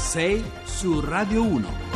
6 su Radio 1.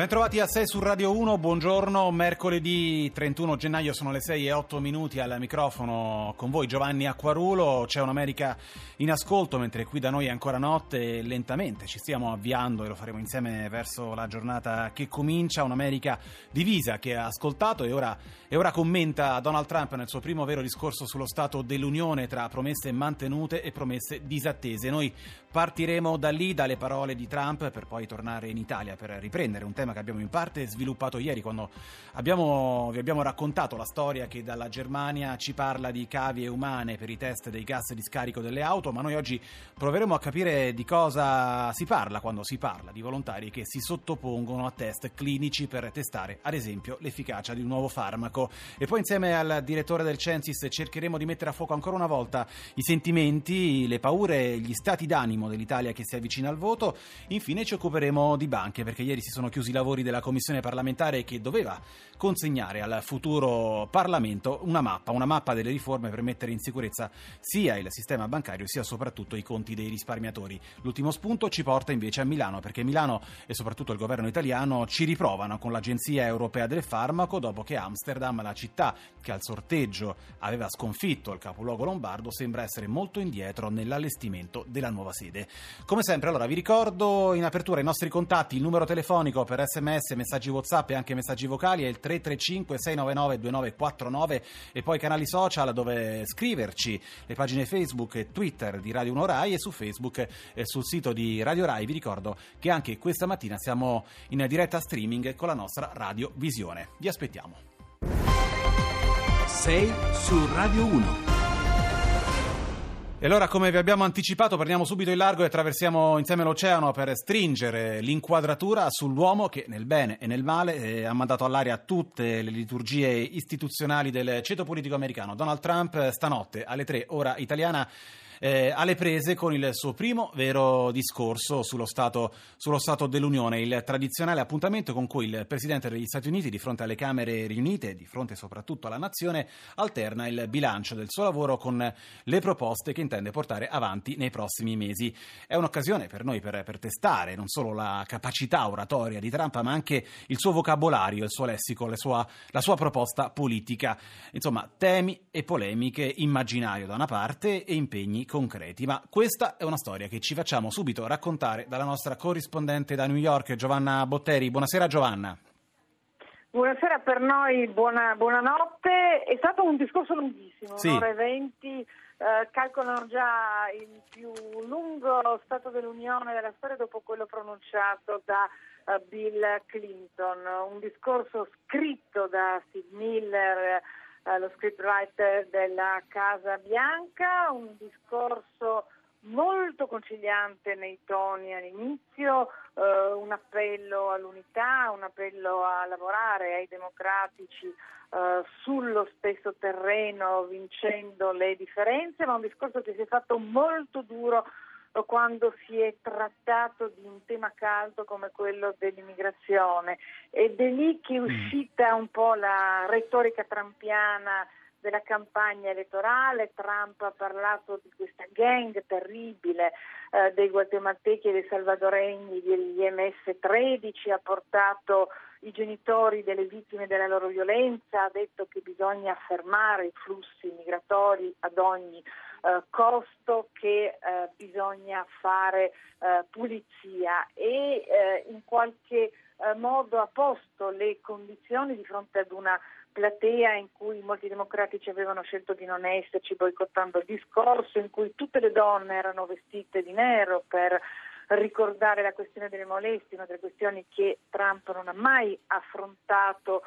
Bentrovati a 6 su Radio 1, buongiorno, mercoledì 31 gennaio sono le 6 e 8 minuti al microfono con voi Giovanni Acquarulo, c'è un'America in ascolto mentre qui da noi è ancora notte e lentamente ci stiamo avviando e lo faremo insieme verso la giornata che comincia, un'America divisa che ha ascoltato e ora, e ora commenta Donald Trump nel suo primo vero discorso sullo Stato dell'Unione tra promesse mantenute e promesse disattese. Noi partiremo da lì, dalle parole di Trump per poi tornare in Italia per riprendere un tema che abbiamo in parte sviluppato ieri quando abbiamo, vi abbiamo raccontato la storia che dalla Germania ci parla di cavie umane per i test dei gas di scarico delle auto, ma noi oggi proveremo a capire di cosa si parla quando si parla di volontari che si sottopongono a test clinici per testare ad esempio l'efficacia di un nuovo farmaco. E poi insieme al direttore del Censis cercheremo di mettere a fuoco ancora una volta i sentimenti, le paure, gli stati d'animo dell'Italia che si avvicina al voto. Infine ci occuperemo di banche perché ieri si sono chiusi i lavori della commissione parlamentare che doveva consegnare al futuro Parlamento una mappa, una mappa delle riforme per mettere in sicurezza sia il sistema bancario sia soprattutto i conti dei risparmiatori. L'ultimo spunto ci porta invece a Milano perché Milano e soprattutto il governo italiano ci riprovano con l'Agenzia Europea del Farmaco dopo che Amsterdam, la città che al sorteggio aveva sconfitto il capoluogo lombardo, sembra essere molto indietro nell'allestimento della nuova sede. Come sempre allora vi ricordo in apertura i nostri contatti, il numero telefonico per sms, messaggi whatsapp e anche messaggi vocali è il 335 699 2949 e poi canali social dove scriverci, le pagine Facebook e Twitter di Radio 1 Rai e su Facebook e sul sito di Radio Rai. Vi ricordo che anche questa mattina siamo in diretta streaming con la nostra Radio Visione. Vi aspettiamo. 6 su Radio 1. E allora, come vi abbiamo anticipato, prendiamo subito il largo e attraversiamo insieme l'oceano per stringere l'inquadratura sull'uomo che, nel bene e nel male, eh, ha mandato all'aria tutte le liturgie istituzionali del ceto politico americano. Donald Trump, stanotte alle 3 ora italiana, eh, alle prese con il suo primo vero discorso sullo stato, sullo stato, dell'Unione, il tradizionale appuntamento con cui il Presidente degli Stati Uniti, di fronte alle Camere riunite, di fronte soprattutto alla Nazione, alterna il bilancio del suo lavoro con le proposte che intende portare avanti nei prossimi mesi. È un'occasione per noi per, per testare non solo la capacità oratoria di Trump, ma anche il suo vocabolario, il suo lessico, la sua, la sua proposta politica. Insomma, temi e polemiche, immaginario da una parte e impegni concreti. Ma questa è una storia che ci facciamo subito raccontare dalla nostra corrispondente da New York, Giovanna Botteri. Buonasera Giovanna. Buonasera per noi, buona, buonanotte. È stato un discorso lunghissimo, sì. un'ora e venti. Eh, calcolano già il più lungo Stato dell'Unione della storia dopo quello pronunciato da uh, Bill Clinton. Un discorso scritto da Steve Miller eh, lo scriptwriter della Casa Bianca, un discorso molto conciliante nei toni all'inizio, eh, un appello all'unità, un appello a lavorare ai democratici eh, sullo stesso terreno vincendo le differenze, ma un discorso che si è fatto molto duro quando si è trattato di un tema caldo come quello dell'immigrazione ed è lì che è mm. uscita un po' la retorica trampiana della campagna elettorale, Trump ha parlato di questa gang terribile eh, dei guatemaltechi e dei salvadoregni degli MS-13, ha portato i genitori delle vittime della loro violenza, ha detto che bisogna fermare i flussi migratori ad ogni eh, costo, che eh, bisogna fare eh, pulizia e eh, in qualche eh, modo ha posto le condizioni di fronte ad una platea in cui molti democratici avevano scelto di non esserci boicottando il discorso, in cui tutte le donne erano vestite di nero per ricordare la questione delle molestie, una delle questioni che Trump non ha mai affrontato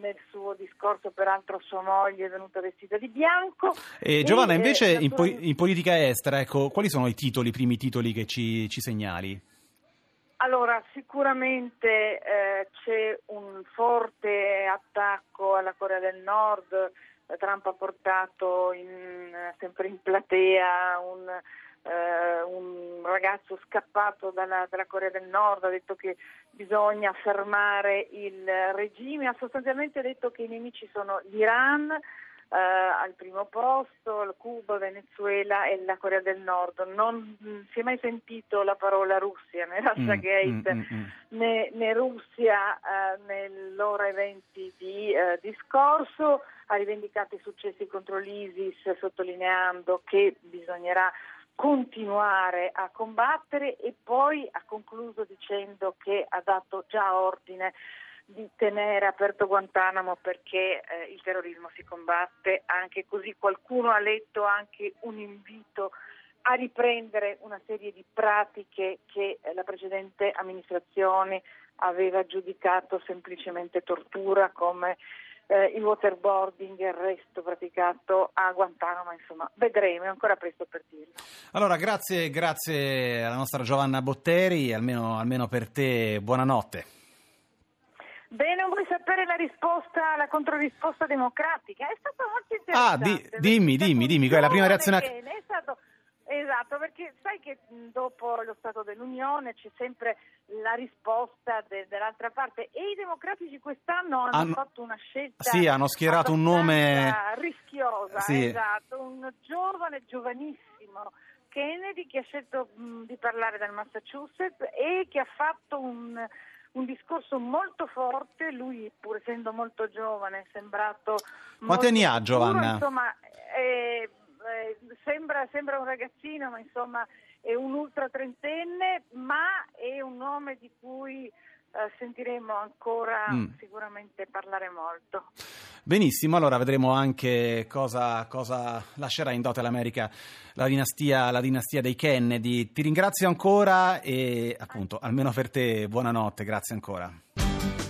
nel suo discorso, peraltro sua moglie è venuta vestita di bianco. E, Giovanna, e, invece eh, in, po- in, politica estera, ecco, quali sono i titoli, i primi titoli che ci, ci segnali? Allora, sicuramente eh, c'è un forte attacco alla Corea del Nord, Trump ha portato in, sempre in platea un eh, un ragazzo scappato dalla, dalla, Corea del Nord, ha detto che bisogna fermare il regime, ha sostanzialmente detto che i nemici sono l'Iran, eh, al primo posto, Cuba, Venezuela e la Corea del Nord. Non mh, si è mai sentito la parola Russia né Russiagate mm, mm, mm, mm, né, né, Russia eh, nei loro eventi di eh, discorso. Ha rivendicato i successi contro l'ISIS sottolineando che bisognerà continuare a combattere e poi ha concluso dicendo che ha dato già ordine di tenere aperto Guantanamo perché eh, il terrorismo si combatte anche così. Qualcuno ha letto anche un invito a riprendere una serie di pratiche che eh, la precedente amministrazione aveva giudicato semplicemente tortura come eh, il waterboarding e il resto praticato a Guantanamo, insomma, vedremo, è ancora presto per dirlo. Allora, grazie, grazie alla nostra Giovanna Botteri, almeno, almeno per te, buonanotte. Bene, non vuoi sapere la risposta, la controrisposta democratica? È stato molto interessante. Ah, di, dimmi, dimmi, dimmi, qual è la prima reazione? Bene, è stato, esatto, perché sai che dopo lo Stato dell'Unione c'è sempre la risposta de, dell'altra parte e i democratici quest'anno hanno, hanno fatto una scelta Sì, hanno schierato un nome rischiosa, sì. esatto, un giovane, giovanissimo Kennedy che ha scelto mh, di parlare dal Massachusetts e che ha fatto un un discorso molto forte, lui pur essendo molto giovane è sembrato... Quanti anni ha Giovanna? Puro, insomma, eh, eh, sembra, sembra, un ragazzino, ma insomma è un ultra trentenne, ma è un nome di cui eh, sentiremo ancora mm. sicuramente parlare molto. Benissimo, allora vedremo anche cosa, cosa lascerà in dote l'America la dinastia, la dinastia, dei Kennedy. Ti ringrazio ancora e appunto, almeno per te, buonanotte, grazie ancora.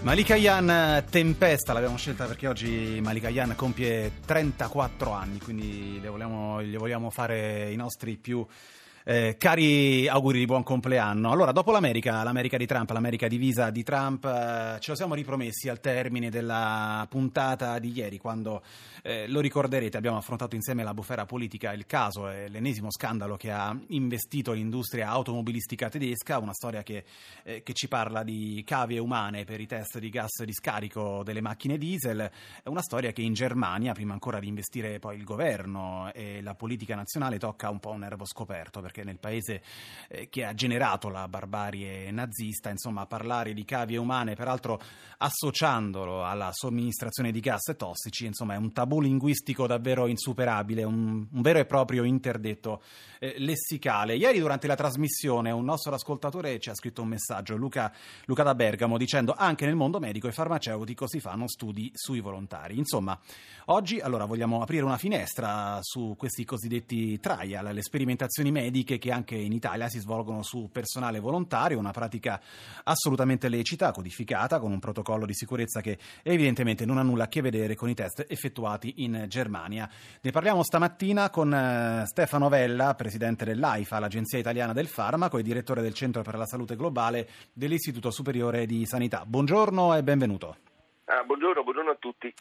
Malika Yan Tempesta l'abbiamo scelta perché oggi Malika Yan compie 34 anni, quindi le vogliamo, le vogliamo fare i nostri più eh, cari auguri di buon compleanno. Allora, dopo l'America, l'America di Trump, l'America divisa di Trump, eh, ce lo siamo ripromessi al termine della puntata di ieri, quando eh, lo ricorderete, abbiamo affrontato insieme la bufera politica, il caso e l'ennesimo scandalo che ha investito l'industria automobilistica tedesca, una storia che, eh, che ci parla di cavie umane per i test di gas di scarico delle macchine diesel, è una storia che in Germania, prima ancora di investire poi il governo e la politica nazionale, tocca un po' un nervo scoperto perché nel paese eh, che ha generato la barbarie nazista, insomma, parlare di cavie umane, peraltro associandolo alla somministrazione di gas tossici, insomma, è un tabù linguistico davvero insuperabile, un, un vero e proprio interdetto eh, lessicale. Ieri durante la trasmissione un nostro ascoltatore ci ha scritto un messaggio, Luca, Luca da Bergamo, dicendo anche nel mondo medico e farmaceutico si fanno studi sui volontari. Insomma, oggi allora vogliamo aprire una finestra su questi cosiddetti trial, le sperimentazioni mediche mediche che anche in Italia si svolgono su personale volontario, una pratica assolutamente lecita, codificata, con un protocollo di sicurezza che evidentemente non ha nulla a che vedere con i test effettuati in Germania. Ne parliamo stamattina con eh, Stefano Vella, presidente dell'AIFA, l'Agenzia Italiana del Farmaco e direttore del Centro per la Salute Globale dell'Istituto Superiore di Sanità. Buongiorno e benvenuto. Ah, buongiorno, buongiorno, a tutti.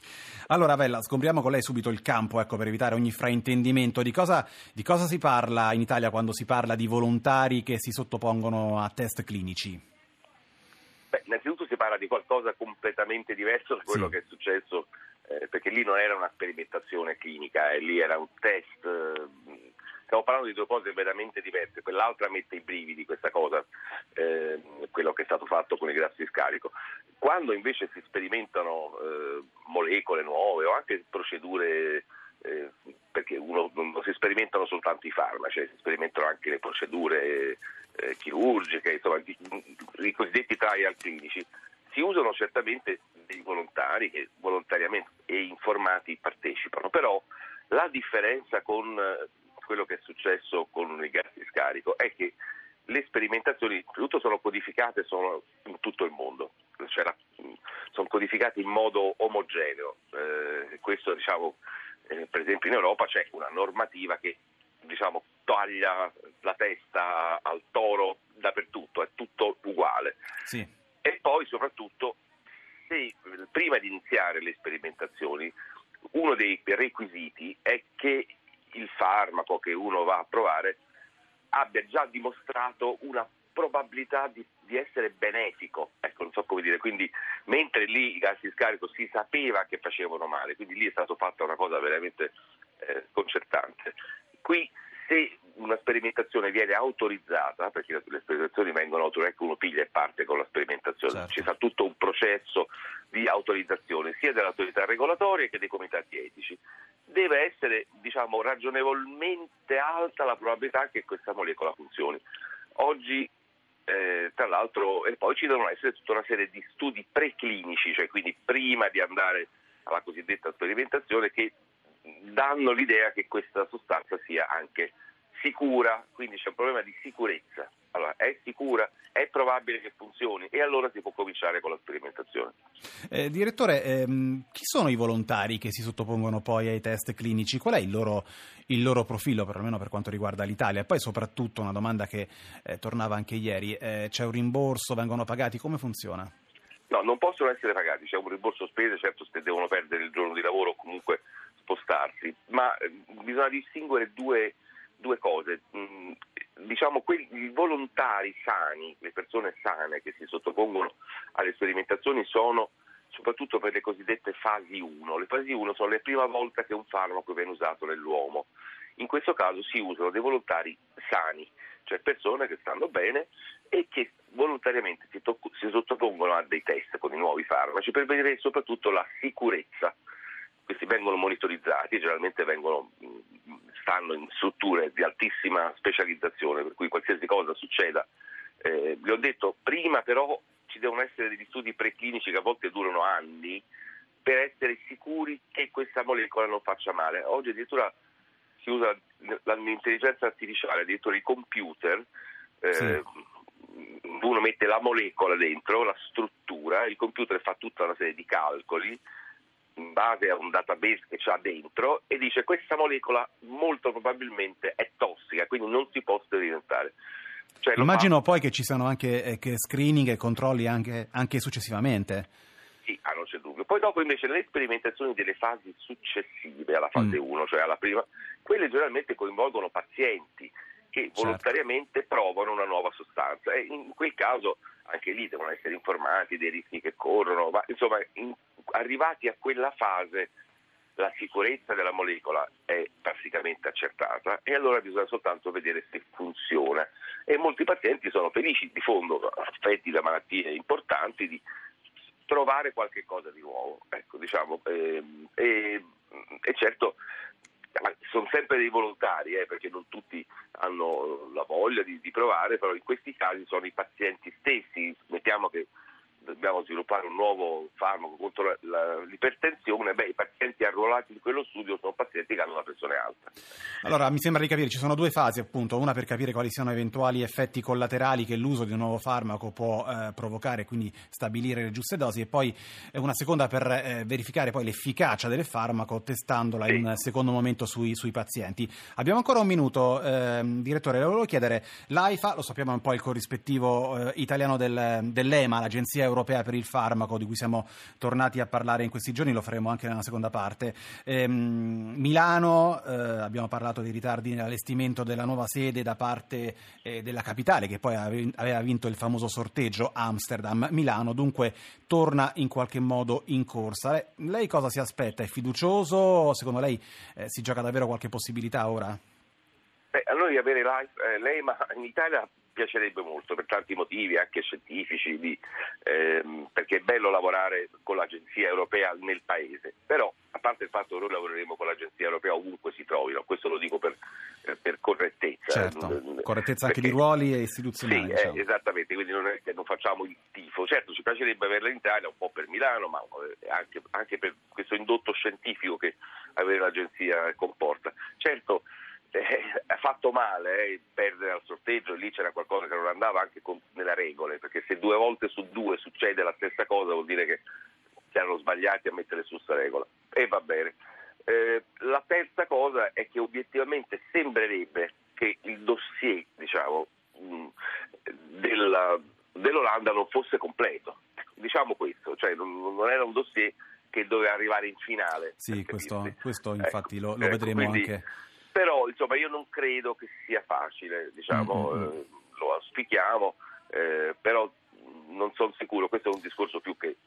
Allora, Bella, scopriamo con lei subito il campo, ecco, per evitare ogni fraintendimento. Di cosa, di cosa, si parla in Italia quando si parla di volontari che si sottopongono a test clinici? Beh, innanzitutto si parla di qualcosa completamente diverso da quello sì. che è successo, eh, perché lì non era una sperimentazione clinica, eh, lì era un test. Eh, stiamo parlando di due cose veramente diverse. Quell'altra mette i brividi, questa cosa, eh, quello che è stato fatto con i grassi di scarico. Quando invece si sperimentano eh, molecole nuove o anche procedure, eh, perché uno, non si sperimentano soltanto i farmaci, si sperimentano anche le procedure eh, chirurgiche, insomma, i, i cosiddetti trial clinici, si usano certamente dei volontari che volontariamente e informati partecipano, però la differenza con eh, quello che è successo con i gas di scarico è che le sperimentazioni innanzitutto sono codificate sono in tutto il mondo, cioè, sono codificate in modo omogeneo. Eh, questo diciamo, eh, per esempio in Europa c'è una normativa che diciamo, taglia la testa al toro dappertutto, è tutto uguale. Sì. E poi soprattutto se prima di iniziare le sperimentazioni uno dei requisiti è che il farmaco che uno va a provare abbia già dimostrato una probabilità di, di, essere benefico, ecco, non so come dire, quindi mentre lì i gas di scarico si sapeva che facevano male, quindi lì è stata fatta una cosa veramente eh, sconcertante. Qui se una sperimentazione viene autorizzata, perché le sperimentazioni vengono autorizzate, uno piglia e parte con la sperimentazione, certo. ci sta tutto un processo di autorizzazione sia delle autorità regolatorie che dei comitati etici. Deve essere diciamo, ragionevolmente alta la probabilità che questa molecola funzioni. Oggi eh, tra l'altro, e poi ci devono essere tutta una serie di studi preclinici, cioè quindi prima di andare alla cosiddetta sperimentazione, che danno l'idea che questa sostanza sia anche sicura, quindi c'è un problema di sicurezza. Allora, è sicura, è probabile che funzioni e allora si può cominciare con la sperimentazione. Eh, direttore, ehm, chi sono i volontari che si sottopongono poi ai test clinici? Qual è il loro, il loro profilo, perlomeno per quanto riguarda l'Italia? E poi soprattutto una domanda che eh, tornava anche ieri, eh, c'è un rimborso, vengono pagati, come funziona? No, non possono essere pagati, c'è un rimborso spese, certo se devono perdere il giorno di lavoro o comunque spostarsi, ma eh, bisogna distinguere due, due cose. Mm, diciamo, quelli, i volontari sani, le persone sane che si sottopongono alle sperimentazioni sono soprattutto per le cosiddette fasi 1. Le fasi 1 sono le prime volte che un farmaco viene usato nell'uomo. In questo caso si usano dei volontari sani, cioè persone che stanno bene e che volontariamente si, to- si sottopongono a dei test con i nuovi farmaci per vedere soprattutto la sicurezza questi vengono monitorizzati, generalmente vengono, stanno in strutture di altissima specializzazione, per cui qualsiasi cosa succeda. Eh, vi ho detto, prima però ci devono essere degli studi preclinici che a volte durano anni per essere sicuri che questa molecola non faccia male. Oggi addirittura si usa l'intelligenza artificiale, addirittura i computer, eh, sì. uno mette la molecola dentro, la struttura, il computer fa tutta una serie di calcoli in base a un database che c'ha dentro e dice questa molecola molto probabilmente è tossica, quindi non si può sperimentare. Cioè, Immagino poi che ci siano anche eh, screening e controlli anche, anche successivamente. Sì, ah, non c'è dubbio. Poi dopo invece le sperimentazioni delle fasi successive alla fase mm. 1, cioè alla prima, quelle generalmente coinvolgono pazienti che certo. volontariamente provano una nuova sostanza e in quel caso anche lì devono essere informati dei rischi che corrono, ma insomma in, arrivati a quella fase la sicurezza della molecola è praticamente accertata e allora bisogna soltanto vedere se funziona e molti pazienti sono felici di fondo, affetti da malattie importanti, di trovare qualche cosa di nuovo. Ecco, diciamo, eh, e, e, certo sono sempre dei volontari, eh, perché non tutti hanno la voglia di, di, provare, però in questi casi sono i pazienti stessi, mettiamo che dobbiamo sviluppare un nuovo farmaco contro la, la, l'ipertensione, beh, i pazienti arruolati in quello studio sono pazienti che hanno una pressione alta. Allora, mi sembra di capire, ci sono due fasi appunto, una per capire quali siano eventuali effetti collaterali che l'uso di un nuovo farmaco può eh, provocare, quindi stabilire le giuste dosi, e poi eh, una seconda per eh, verificare poi l'efficacia del farmaco testandola sì. in un secondo momento sui, sui, pazienti. Abbiamo ancora un minuto, ehm, direttore, le volevo chiedere, l'AIFA, lo sappiamo un po' il corrispettivo eh, italiano del, dell'EMA, l'Agenzia Europea europea per il farmaco, di cui siamo tornati a parlare in questi giorni, lo faremo anche nella seconda parte. Ehm, Milano, eh, abbiamo parlato dei ritardi nell'allestimento della nuova sede da parte eh, della capitale, che poi aveva vinto il famoso sorteggio Amsterdam. Milano dunque torna in qualche modo in corsa. Lei cosa si aspetta? È fiducioso? Secondo lei eh, si gioca davvero qualche possibilità ora? Beh, a noi avere eh, lei, ma in Italia piacerebbe molto per tanti motivi, anche scientifici, di, ehm, perché è bello lavorare con l'Agenzia Europea nel Paese, però a parte il fatto che noi lavoreremo con l'Agenzia Europea ovunque si trovino, questo lo dico per, per correttezza. Certo, correttezza anche perché, di ruoli e istituzionali. Sì, eh, diciamo. eh, esattamente, quindi non, è che non facciamo il tifo, certo ci piacerebbe averla in Italia, un po' per Milano, ma eh, anche, anche per questo indotto scientifico che avere l'Agenzia comporta. Certo, eh, ha fatto male eh, perdere al sorteggio, lì c'era qualcosa che non andava anche con, nelle regole, perché se due volte su due succede la stessa cosa vuol dire che si erano sbagliati a mettere su questa regola. E va bene. Eh, la terza cosa è che obiettivamente sembrerebbe che il dossier diciamo, mh, mm, della, dell'Olanda non fosse completo. Diciamo questo, cioè non, non era un dossier che doveva arrivare in finale. Sì, questo, questo, infatti ecco, lo, lo ecco, vedremo quindi, anche però insomma io non credo che sia facile, diciamo, mm-hmm. eh, lo auspichiamo, eh, però non sono sicuro, questo è un discorso più che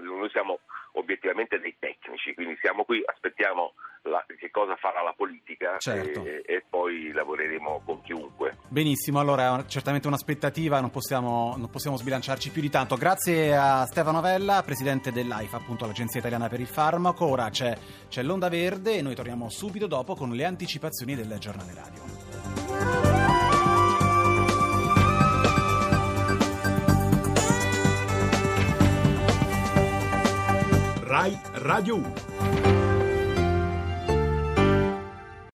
noi siamo obiettivamente dei tecnici, quindi siamo qui, aspettiamo la, che cosa farà la politica Certo. e, e poi lavoreremo con chiunque. Benissimo, allora è certamente un'aspettativa, non possiamo, non possiamo sbilanciarci più di tanto. Grazie a Stefano Vella, presidente dell'AIFA, appunto l'Agenzia Italiana per il Farmaco. Ora c'è, c'è l'Onda Verde e noi torniamo subito dopo con le anticipazioni del giornale radio. Rai Radio 1.